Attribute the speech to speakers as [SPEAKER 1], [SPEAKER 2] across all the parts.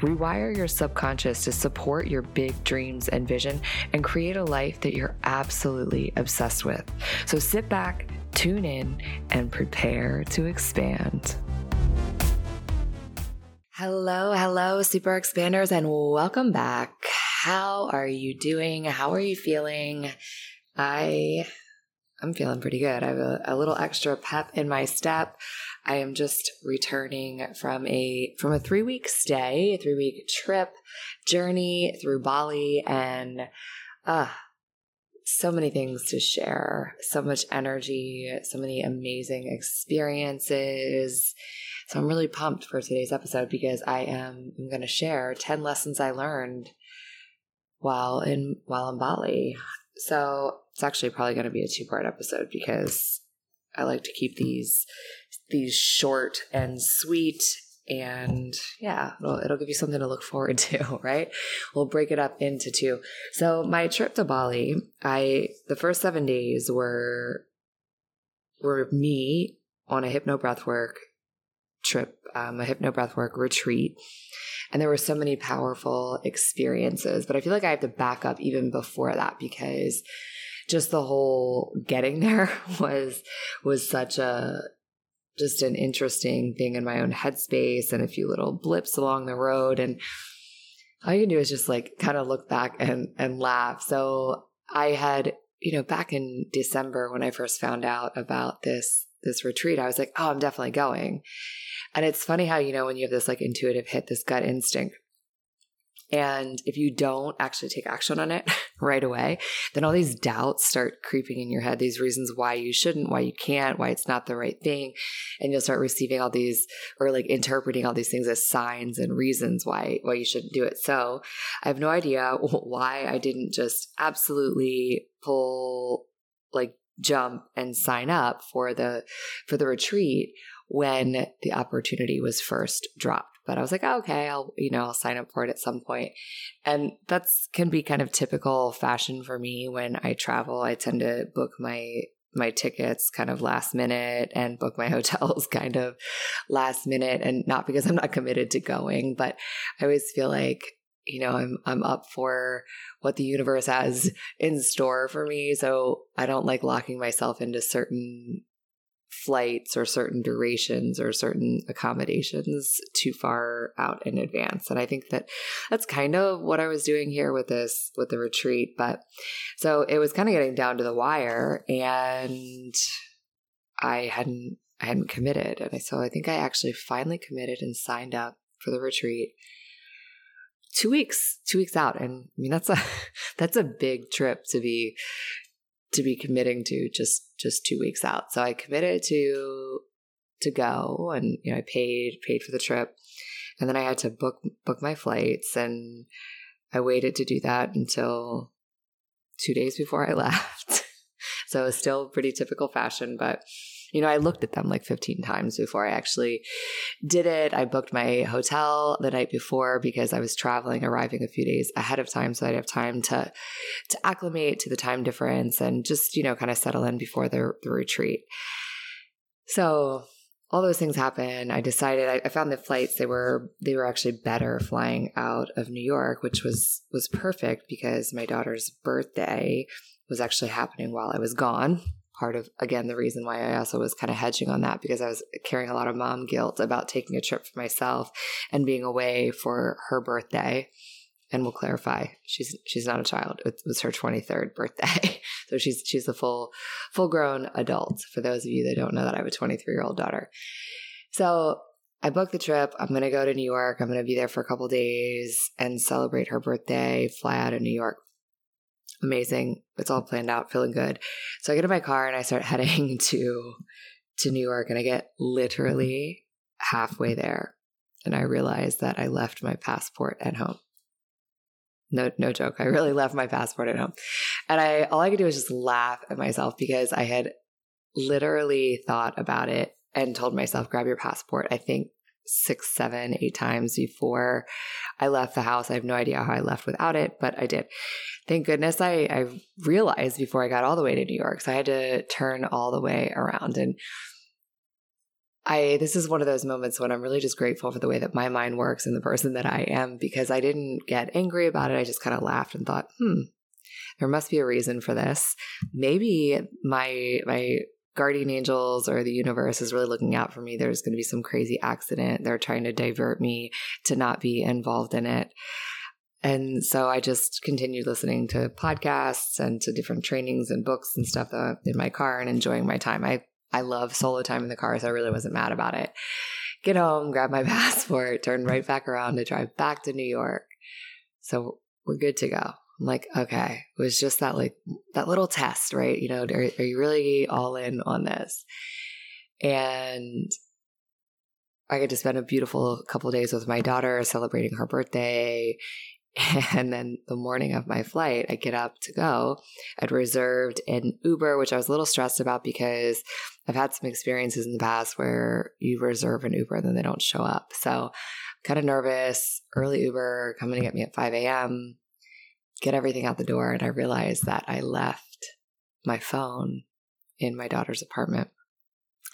[SPEAKER 1] Rewire your subconscious to support your big dreams and vision and create a life that you're absolutely obsessed with. So sit back, tune in, and prepare to expand. Hello, hello, super expanders, and welcome back. How are you doing? How are you feeling? I I'm feeling pretty good. I have a, a little extra pep in my step. I am just returning from a from a three week stay, a three week trip journey through Bali, and uh, so many things to share, so much energy, so many amazing experiences. So I'm really pumped for today's episode because I am I'm going to share 10 lessons I learned while in while in Bali. So it's actually probably going to be a two part episode because I like to keep these these short and sweet and yeah it'll, it'll give you something to look forward to right? We'll break it up into two. So my trip to bali i the first seven days were were me on a hypno breathwork trip um, a hypno breathwork retreat. And there were so many powerful experiences but i feel like i have to back up even before that because just the whole getting there was was such a just an interesting thing in my own headspace and a few little blips along the road. And all you can do is just like kind of look back and, and laugh. So I had, you know, back in December when I first found out about this, this retreat, I was like, oh, I'm definitely going. And it's funny how, you know, when you have this like intuitive hit, this gut instinct, and if you don't actually take action on it right away, then all these doubts start creeping in your head, these reasons why you shouldn't, why you can't, why it's not the right thing. And you'll start receiving all these or like interpreting all these things as signs and reasons why why you shouldn't do it. So I have no idea why I didn't just absolutely pull like jump and sign up for the for the retreat when the opportunity was first dropped but I was like, oh, okay, I'll, you know, I'll sign up for it at some point. And that's can be kind of typical fashion for me when I travel. I tend to book my my tickets kind of last minute and book my hotels kind of last minute and not because I'm not committed to going, but I always feel like you know I'm I'm up for what the universe has in store for me so I don't like locking myself into certain flights or certain durations or certain accommodations too far out in advance. And i think that that's kind of what i was doing here with this with the retreat but so it was kind of getting down to the wire and i hadn't i hadn't committed. And so i think i actually finally committed and signed up for the retreat two weeks two weeks out. And i mean that's a that's a big trip to be to be committing to just just two weeks out. So I committed to to go, and you know I paid paid for the trip, and then I had to book book my flights, and I waited to do that until two days before I left. so it was still pretty typical fashion, but you know, I looked at them like 15 times before I actually did it. I booked my hotel the night before because I was traveling, arriving a few days ahead of time so I'd have time to to acclimate to the time difference and just, you know, kind of settle in before the, the retreat. So all those things happen. I decided I, I, found the flights they were they were actually better flying out of New York, which was was perfect because my daughter's birthday was actually happening while I was gone part of again the reason why I also was kind of hedging on that because I was carrying a lot of mom guilt about taking a trip for myself and being away for her birthday. And we'll clarify, she's she's not a child. It was her 23rd birthday. so she's she's a full full grown adult for those of you that don't know that I have a 23 year old daughter. So I booked the trip. I'm going to go to New York. I'm going to be there for a couple days and celebrate her birthday, fly out of New York. Amazing. It's all planned out, feeling good. So I get in my car and I start heading to to New York and I get literally halfway there and I realize that I left my passport at home. No, no joke. I really left my passport at home. And I, all I could do was just laugh at myself because I had literally thought about it and told myself, grab your passport. I think six, seven, eight times before I left the house. I have no idea how I left without it, but I did. Thank goodness I, I realized before I got all the way to New York. So I had to turn all the way around. And I this is one of those moments when I'm really just grateful for the way that my mind works and the person that I am because I didn't get angry about it. I just kind of laughed and thought, hmm, there must be a reason for this. Maybe my my guardian angels or the universe is really looking out for me. There's going to be some crazy accident. They're trying to divert me to not be involved in it. And so I just continued listening to podcasts and to different trainings and books and stuff in my car and enjoying my time. I I love solo time in the car, so I really wasn't mad about it. Get home, grab my passport, turn right back around to drive back to New York. So we're good to go. I'm like, okay, it was just that like that little test, right? You know, are, are you really all in on this? And I get to spend a beautiful couple days with my daughter celebrating her birthday And then the morning of my flight, I get up to go. I'd reserved an Uber, which I was a little stressed about because I've had some experiences in the past where you reserve an Uber and then they don't show up. So kind of nervous, early Uber coming to get me at 5 a.m., get everything out the door. And I realized that I left my phone in my daughter's apartment.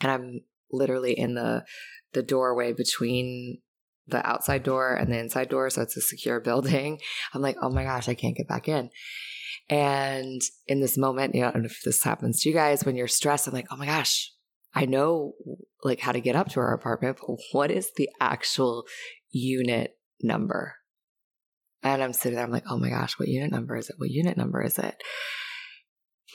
[SPEAKER 1] And I'm literally in the the doorway between the outside door and the inside door. So it's a secure building. I'm like, oh my gosh, I can't get back in. And in this moment, you know, and if this happens to you guys when you're stressed, I'm like, oh my gosh, I know like how to get up to our apartment, but what is the actual unit number? And I'm sitting there, I'm like, oh my gosh, what unit number is it? What unit number is it?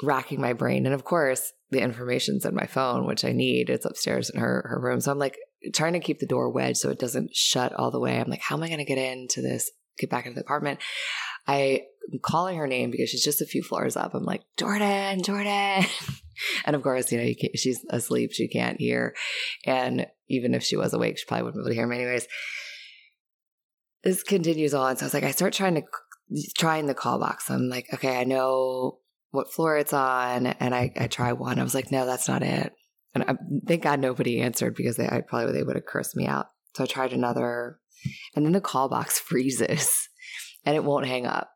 [SPEAKER 1] Racking my brain. And of course, the information's in my phone, which I need. It's upstairs in her her room. So I'm like, trying to keep the door wedged so it doesn't shut all the way. I'm like, how am I going to get into this, get back into the apartment? I am calling her name because she's just a few floors up. I'm like, Jordan, Jordan. and of course, you know, you she's asleep. She can't hear. And even if she was awake, she probably wouldn't be able to hear me anyways. This continues on. So I was like, I start trying to, trying the call box. I'm like, okay, I know what floor it's on. And I, I try one. I was like, no, that's not it. And I, thank God nobody answered because they I probably they would have cursed me out. So I tried another, and then the call box freezes and it won't hang up.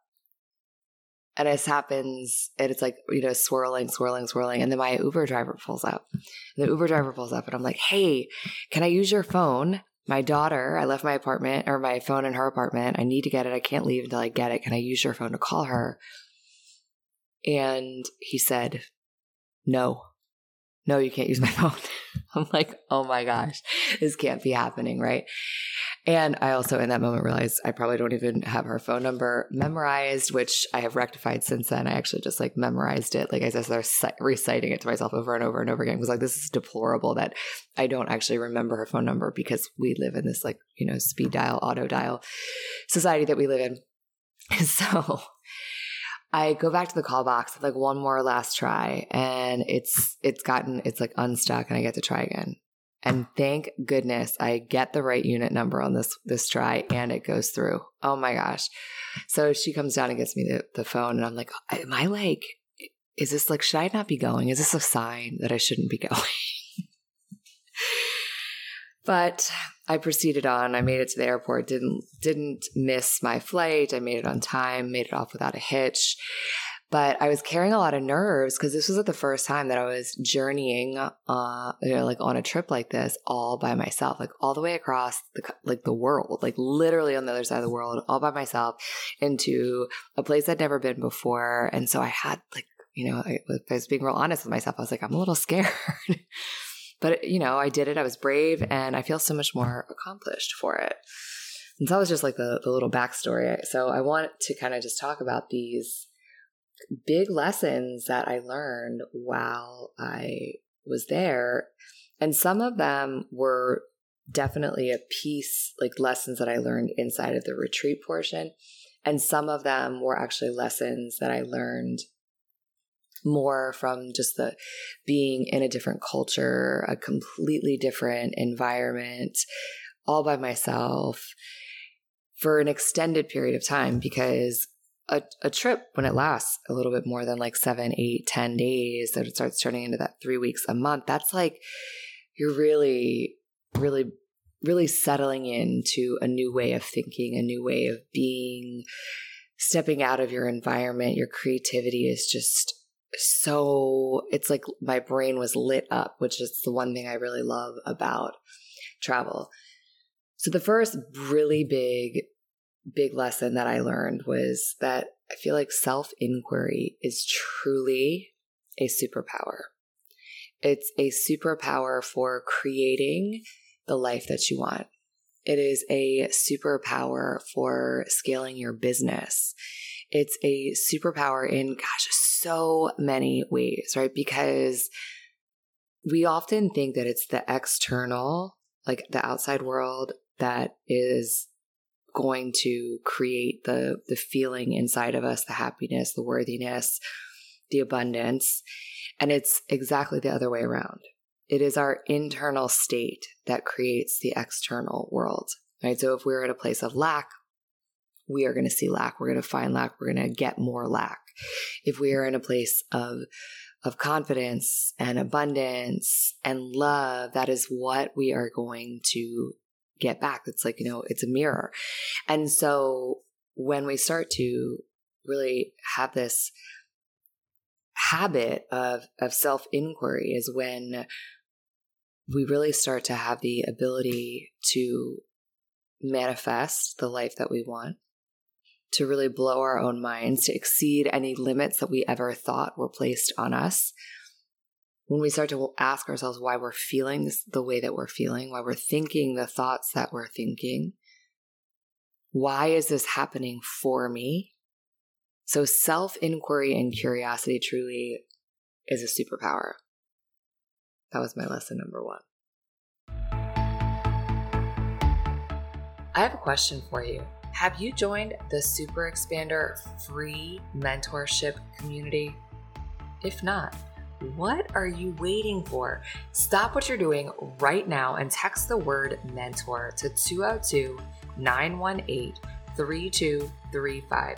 [SPEAKER 1] And this happens, and it's like, you know, swirling, swirling, swirling. And then my Uber driver pulls up. And the Uber driver pulls up, and I'm like, hey, can I use your phone? My daughter, I left my apartment or my phone in her apartment. I need to get it. I can't leave until I get it. Can I use your phone to call her? And he said, no no, you can't use my phone. I'm like, oh my gosh, this can't be happening, right? And I also, in that moment, realized I probably don't even have her phone number memorized, which I have rectified since then. I actually just like memorized it. Like I started reciting it to myself over and over and over again. Because like, this is deplorable that I don't actually remember her phone number because we live in this like, you know, speed dial, auto dial society that we live in. So I go back to the call box like one more last try and it's it's gotten it's like unstuck and I get to try again. And thank goodness I get the right unit number on this this try and it goes through. Oh my gosh. So she comes down and gets me the, the phone and I'm like, am I like is this like should I not be going? Is this a sign that I shouldn't be going? but I proceeded on. I made it to the airport. Didn't didn't miss my flight. I made it on time. Made it off without a hitch. But I was carrying a lot of nerves because this was the first time that I was journeying, uh, you know, like on a trip like this all by myself, like all the way across the like the world, like literally on the other side of the world, all by myself, into a place I'd never been before. And so I had like, you know, I, I was being real honest with myself. I was like, I'm a little scared. But, you know, I did it. I was brave and I feel so much more accomplished for it. And so that was just like the, the little backstory. So I want to kind of just talk about these big lessons that I learned while I was there. And some of them were definitely a piece, like lessons that I learned inside of the retreat portion. And some of them were actually lessons that I learned more from just the being in a different culture, a completely different environment, all by myself for an extended period of time because a, a trip when it lasts a little bit more than like seven, eight, ten days, that it starts turning into that three weeks a month, that's like you're really, really, really settling into a new way of thinking, a new way of being, stepping out of your environment. Your creativity is just so, it's like my brain was lit up, which is the one thing I really love about travel. So the first really big big lesson that I learned was that I feel like self inquiry is truly a superpower. It's a superpower for creating the life that you want. It is a superpower for scaling your business. It's a superpower in, gosh, so many ways, right? Because we often think that it's the external, like the outside world, that is going to create the the feeling inside of us the happiness the worthiness the abundance. And it's exactly the other way around. It is our internal state that creates the external world right? So if we're in a place of lack we are going to see lack. We're going to find lack. We're going to get more lack. If we are in a place of of confidence and abundance and love that is what we are going to get back. It's like, you know, it's a mirror. And so when we start to really have this habit of, of self inquiry is when we really start to have the ability to manifest the life that we want, to really blow our own minds, to exceed any limits that we ever thought were placed on us, when we start to ask ourselves why we're feeling the way that we're feeling, why we're thinking the thoughts that we're thinking, why is this happening for me? So, self inquiry and curiosity truly is a superpower. That was my lesson number one. I have a question for you. Have you joined the Super Expander free mentorship community? If not, what are you waiting for? Stop what you're doing right now and text the word mentor to 202 918 3235.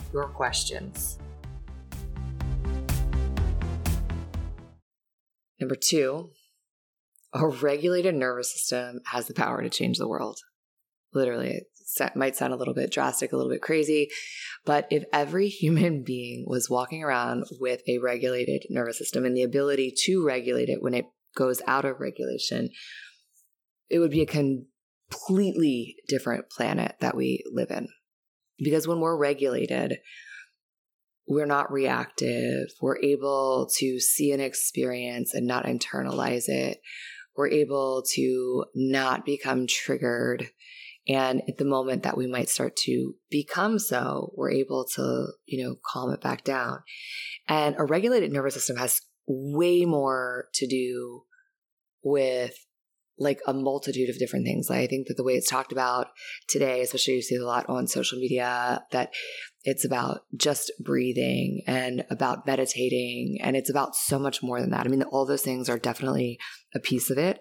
[SPEAKER 1] your questions. Number two, a regulated nervous system has the power to change the world. Literally, it might sound a little bit drastic, a little bit crazy, but if every human being was walking around with a regulated nervous system and the ability to regulate it when it goes out of regulation, it would be a completely different planet that we live in. Because when we're regulated, we're not reactive. We're able to see an experience and not internalize it. We're able to not become triggered. And at the moment that we might start to become so, we're able to, you know, calm it back down. And a regulated nervous system has way more to do with like a multitude of different things. I think that the way it's talked about today, especially you see a lot on social media, that it's about just breathing and about meditating, and it's about so much more than that. I mean, all those things are definitely a piece of it.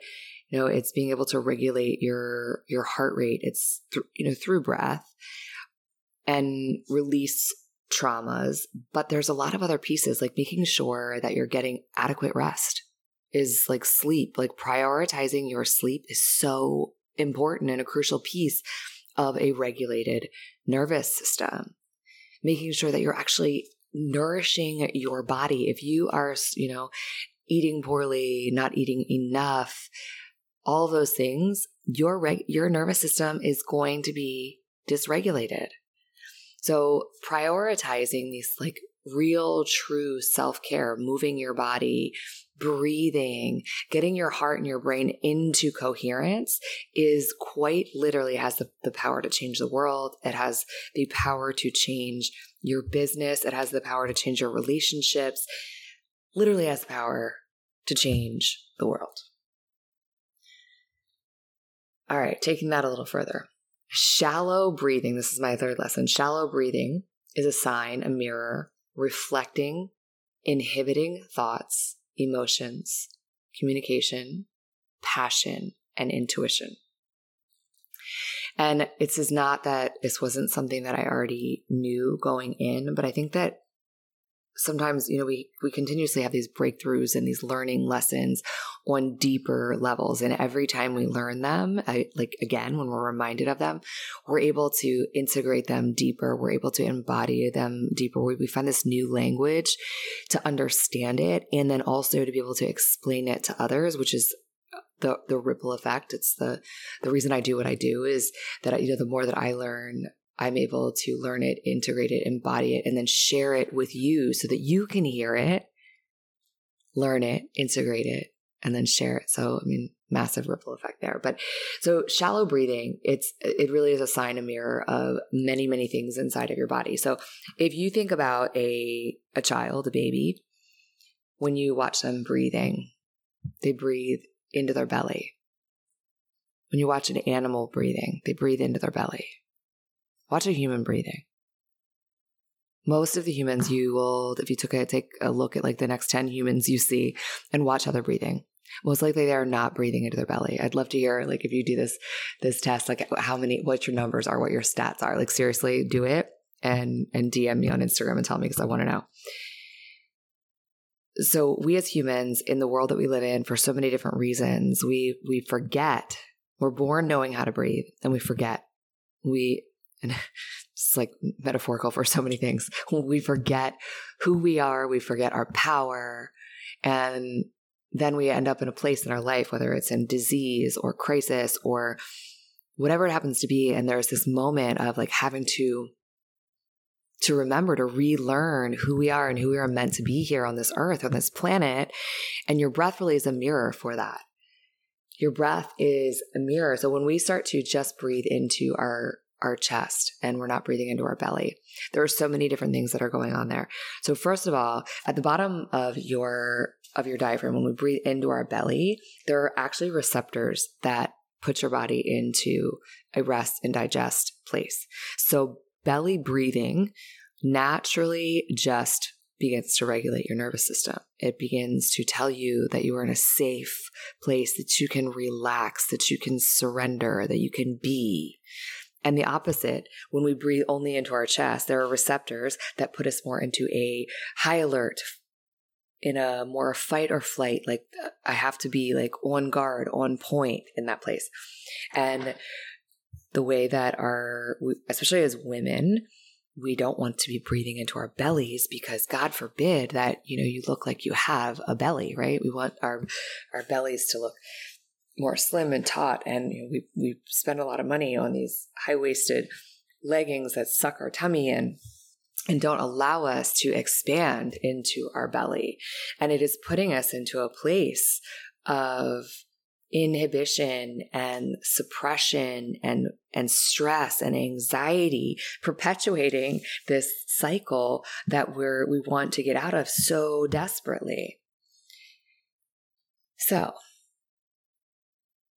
[SPEAKER 1] You know, it's being able to regulate your your heart rate. It's th- you know through breath and release traumas, but there's a lot of other pieces like making sure that you're getting adequate rest is like sleep. Like prioritizing your sleep is so important and a crucial piece of a regulated nervous system. Making sure that you're actually nourishing your body. If you are, you know, eating poorly, not eating enough, all those things, your reg- your nervous system is going to be dysregulated. So prioritizing these like real true self-care, moving your body, breathing, getting your heart and your brain into coherence is quite literally has the, the power to change the world. It has the power to change your business. It has the power to change your relationships. Literally has the power to change the world. All right, taking that a little further. Shallow breathing, this is my third lesson. Shallow breathing is a sign, a mirror, reflecting, inhibiting thoughts, emotions, communication, passion, and intuition. And it's not that this wasn't something that I already knew going in, but I think that sometimes you know we we continuously have these breakthroughs and these learning lessons on deeper levels. And every time we learn them I, like again when we're reminded of them we're able to integrate them deeper. We're able to embody them deeper. We, we find this new language to understand it and then also to be able to explain it to others which is uh, the the ripple effect. It's the the reason I do what I do is that you know the more that I learn I'm able to learn it, integrate it, embody it, and then share it with you so that you can hear it, learn it, integrate it, and then share it. So, I mean, massive ripple effect there. But so shallow breathing, it's it really is a sign, a mirror of many, many things inside of your body. So if you think about a a child, a baby, when you watch them breathing, they breathe into their belly. When you watch an animal breathing, they breathe into their belly. Watch a human breathing. Most of the humans you will, if you took a take a look at like the next 10 humans you see and watch how they're breathing, most likely they are not breathing into their belly. I'd love to hear like if you do this this test, like how many what your numbers are, what your stats are. Like seriously, do it and and DM me on Instagram and tell me because I want to know. So we as humans in the world that we live in for so many different reasons, we we forget. We're born knowing how to breathe and we forget. We and it's like metaphorical for so many things. We forget who we are, we forget our power, and then we end up in a place in our life, whether it's in disease or crisis or whatever it happens to be. And there's this moment of like having to to remember to relearn who we are and who we are meant to be here on this earth, on this planet. And your breath really is a mirror for that. Your breath is a mirror. So when we start to just breathe into our our chest and we're not breathing into our belly. There are so many different things that are going on there. So first of all, at the bottom of your of your diaphragm when we breathe into our belly, there are actually receptors that put your body into a rest and digest place. So belly breathing naturally just begins to regulate your nervous system. It begins to tell you that you are in a safe place, that you can relax, that you can surrender, that you can be. And the opposite, when we breathe only into our chest, there are receptors that put us more into a high alert, in a more fight or flight. Like I have to be like on guard, on point in that place. And the way that our, especially as women, we don't want to be breathing into our bellies because God forbid that, you know, you look like you have a belly, right? We want our, our bellies to look more slim and taut, and you know, we we spend a lot of money on these high waisted leggings that suck our tummy in and don't allow us to expand into our belly. And it is putting us into a place of inhibition and suppression and and stress and anxiety perpetuating this cycle that we're we want to get out of so desperately so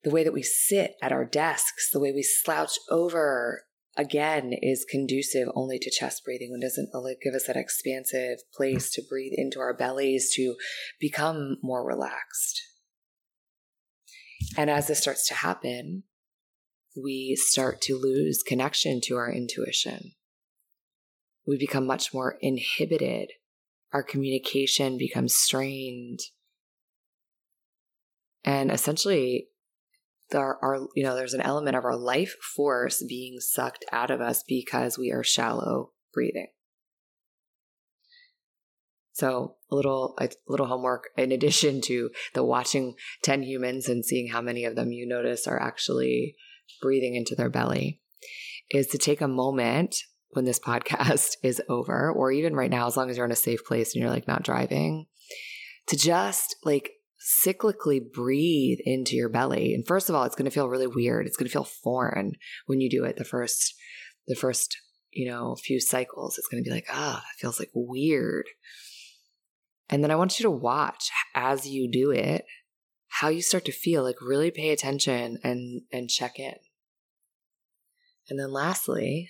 [SPEAKER 1] the way that we sit at our desks, the way we slouch over again is conducive only to chest breathing and doesn't uh, give us that expansive place to breathe into our bellies to become more relaxed. And as this starts to happen, we start to lose connection to our intuition. We become much more inhibited. Our communication becomes strained. And essentially, there are you know there's an element of our life force being sucked out of us because we are shallow breathing. So a little a little homework in addition to the watching 10 humans and seeing how many of them you notice are actually breathing into their belly is to take a moment when this podcast is over or even right now as long as you're in a safe place and you're like not driving to just like cyclically breathe into your belly. And first of all, it's going to feel really weird. It's going to feel foreign when you do it the first the first, you know, few cycles. It's going to be like, ah, oh, that feels like weird. And then I want you to watch as you do it how you start to feel like really pay attention and and check in. And then lastly,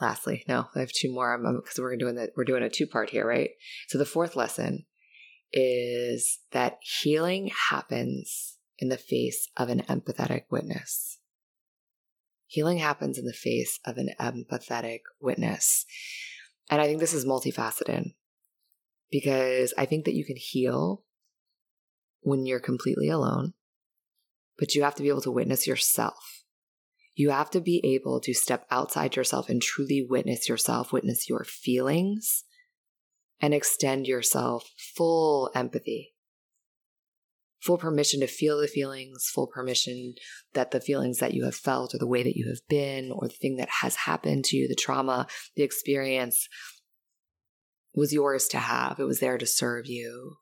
[SPEAKER 1] lastly, no, I have two more because we're doing that. We're doing a two part here, right? So the fourth lesson is that healing happens in the face of an empathetic witness. Healing happens in the face of an empathetic witness. And I think this is multifaceted because I think that you can heal when you're completely alone, but you have to be able to witness yourself. You have to be able to step outside yourself and truly witness yourself, witness your feelings, and extend yourself full empathy, full permission to feel the feelings, full permission that the feelings that you have felt or the way that you have been or the thing that has happened to you, the trauma, the experience was yours to have. It was there to serve you.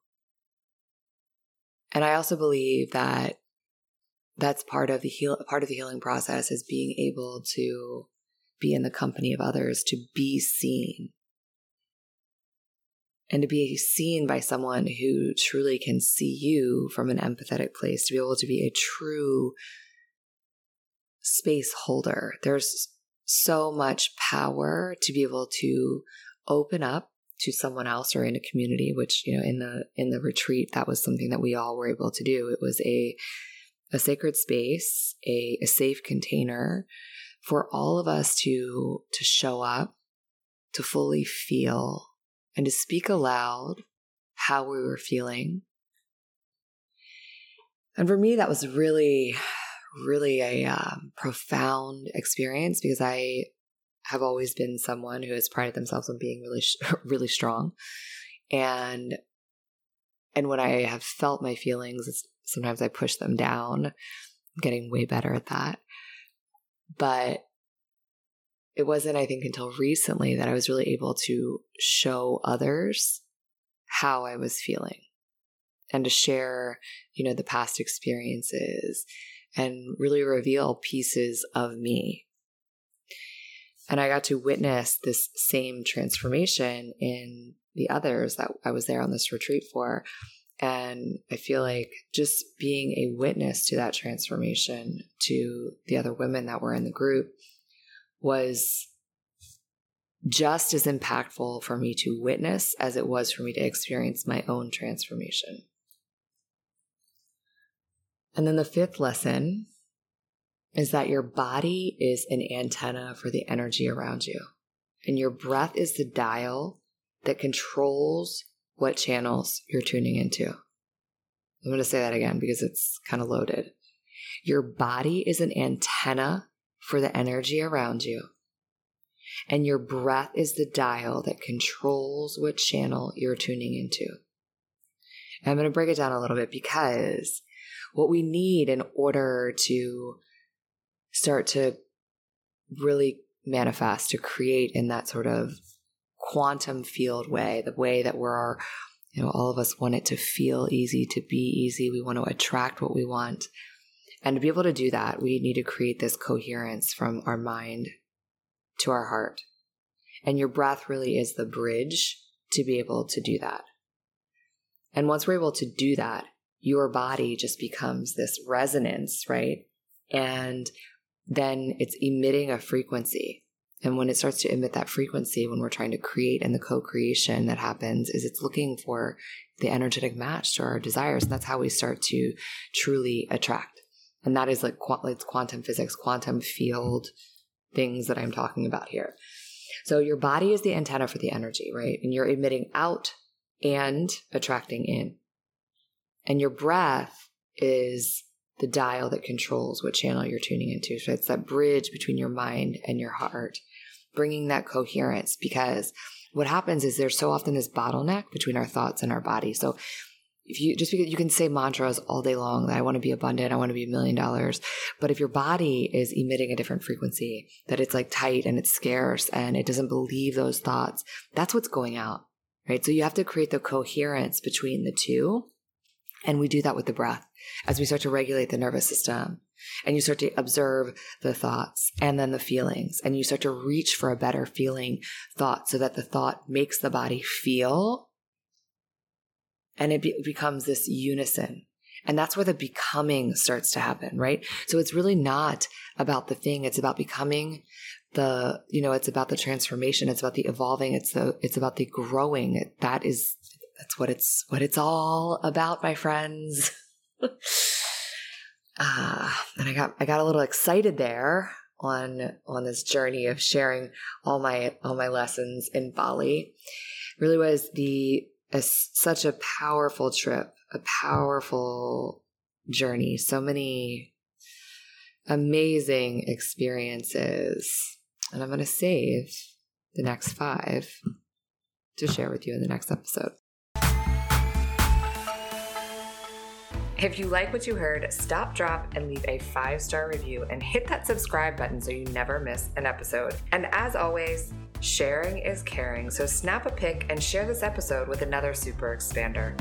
[SPEAKER 1] And I also believe that that's part of the heal part of the healing process is being able to be in the company of others, to be seen, and to be seen by someone who truly can see you from an empathetic place, to be able to be a true space holder. There's so much power to be able to open up to someone else or in a community which you know in the in the retreat that was something that we all were able to do it was a a sacred space a, a safe container for all of us to to show up to fully feel and to speak aloud how we were feeling. And for me, that was really, really a um, profound experience because I have always been someone who has prided themselves on being really, really strong. And and when I have felt my feelings, sometimes I push them down. I'm getting way better at that. But it wasn't, I think, until recently that I was really able to show others how I was feeling and to share, you know, the past experiences and really reveal pieces of me. And I got to witness this same transformation in the others that I was there on this retreat for. And I feel like just being a witness to that transformation to the other women that were in the group was just as impactful for me to witness as it was for me to experience my own transformation. And then the fifth lesson is that your body is an antenna for the energy around you, and your breath is the dial that controls what channels you're tuning into. I'm going to say that again because it's kind of loaded. Your body is an antenna for the energy around you. And your breath is the dial that controls what channel you're tuning into. And I'm going to break it down a little bit because what we need in order to start to really manifest, to create in that sort of quantum field way, the way that we're, you know, all of us want it to feel easy, to be easy. We want to attract what we want. And to be able to do that, we need to create this coherence from our mind to our heart. And your breath really is the bridge to be able to do that. And once we're able to do that, your body just becomes this resonance, right? And then it's emitting a frequency. And when it starts to emit that frequency, when we're trying to create and the co creation that happens, is it's looking for the energetic match to our desires. And that's how we start to truly attract and that is like it's quantum physics quantum field things that i'm talking about here. So your body is the antenna for the energy right? And you're emitting out and attracting in. And your breath is the dial that controls what channel you're tuning into. So it's that bridge between your mind and your heart bringing that coherence because what happens is there's so often this bottleneck between our thoughts and our body. So if you just because you can say mantras all day long that I want to be abundant, I want to be a million dollars, but if your body is emitting a different frequency, that it's like tight and it's scarce and it doesn't believe those thoughts, that's what's going out, right? So you have to create the coherence between the two. And we do that with the breath as we start to regulate the nervous system and you start to observe the thoughts and then the feelings and you start to reach for a better feeling thought so that the thought makes the body feel and it be- becomes this unison. And that's where the becoming starts to happen, right? So it's really not about the thing. It's about becoming the, you know, it's about the transformation. It's about the evolving. It's the, it's about the growing. That is, that's what it's, what it's all about, my friends. Uh, and I got, I got a little excited there on, on this journey of sharing all my, all my lessons in Bali. Really was the a, such a powerful trip, a powerful journey, so many amazing experiences. And I'm going to save the next five to share with you in the next episode. If you like what you heard, stop, drop, and leave a five star review and hit that subscribe button so you never miss an episode. And as always, Sharing is caring, so snap a pic and share this episode with another super expander.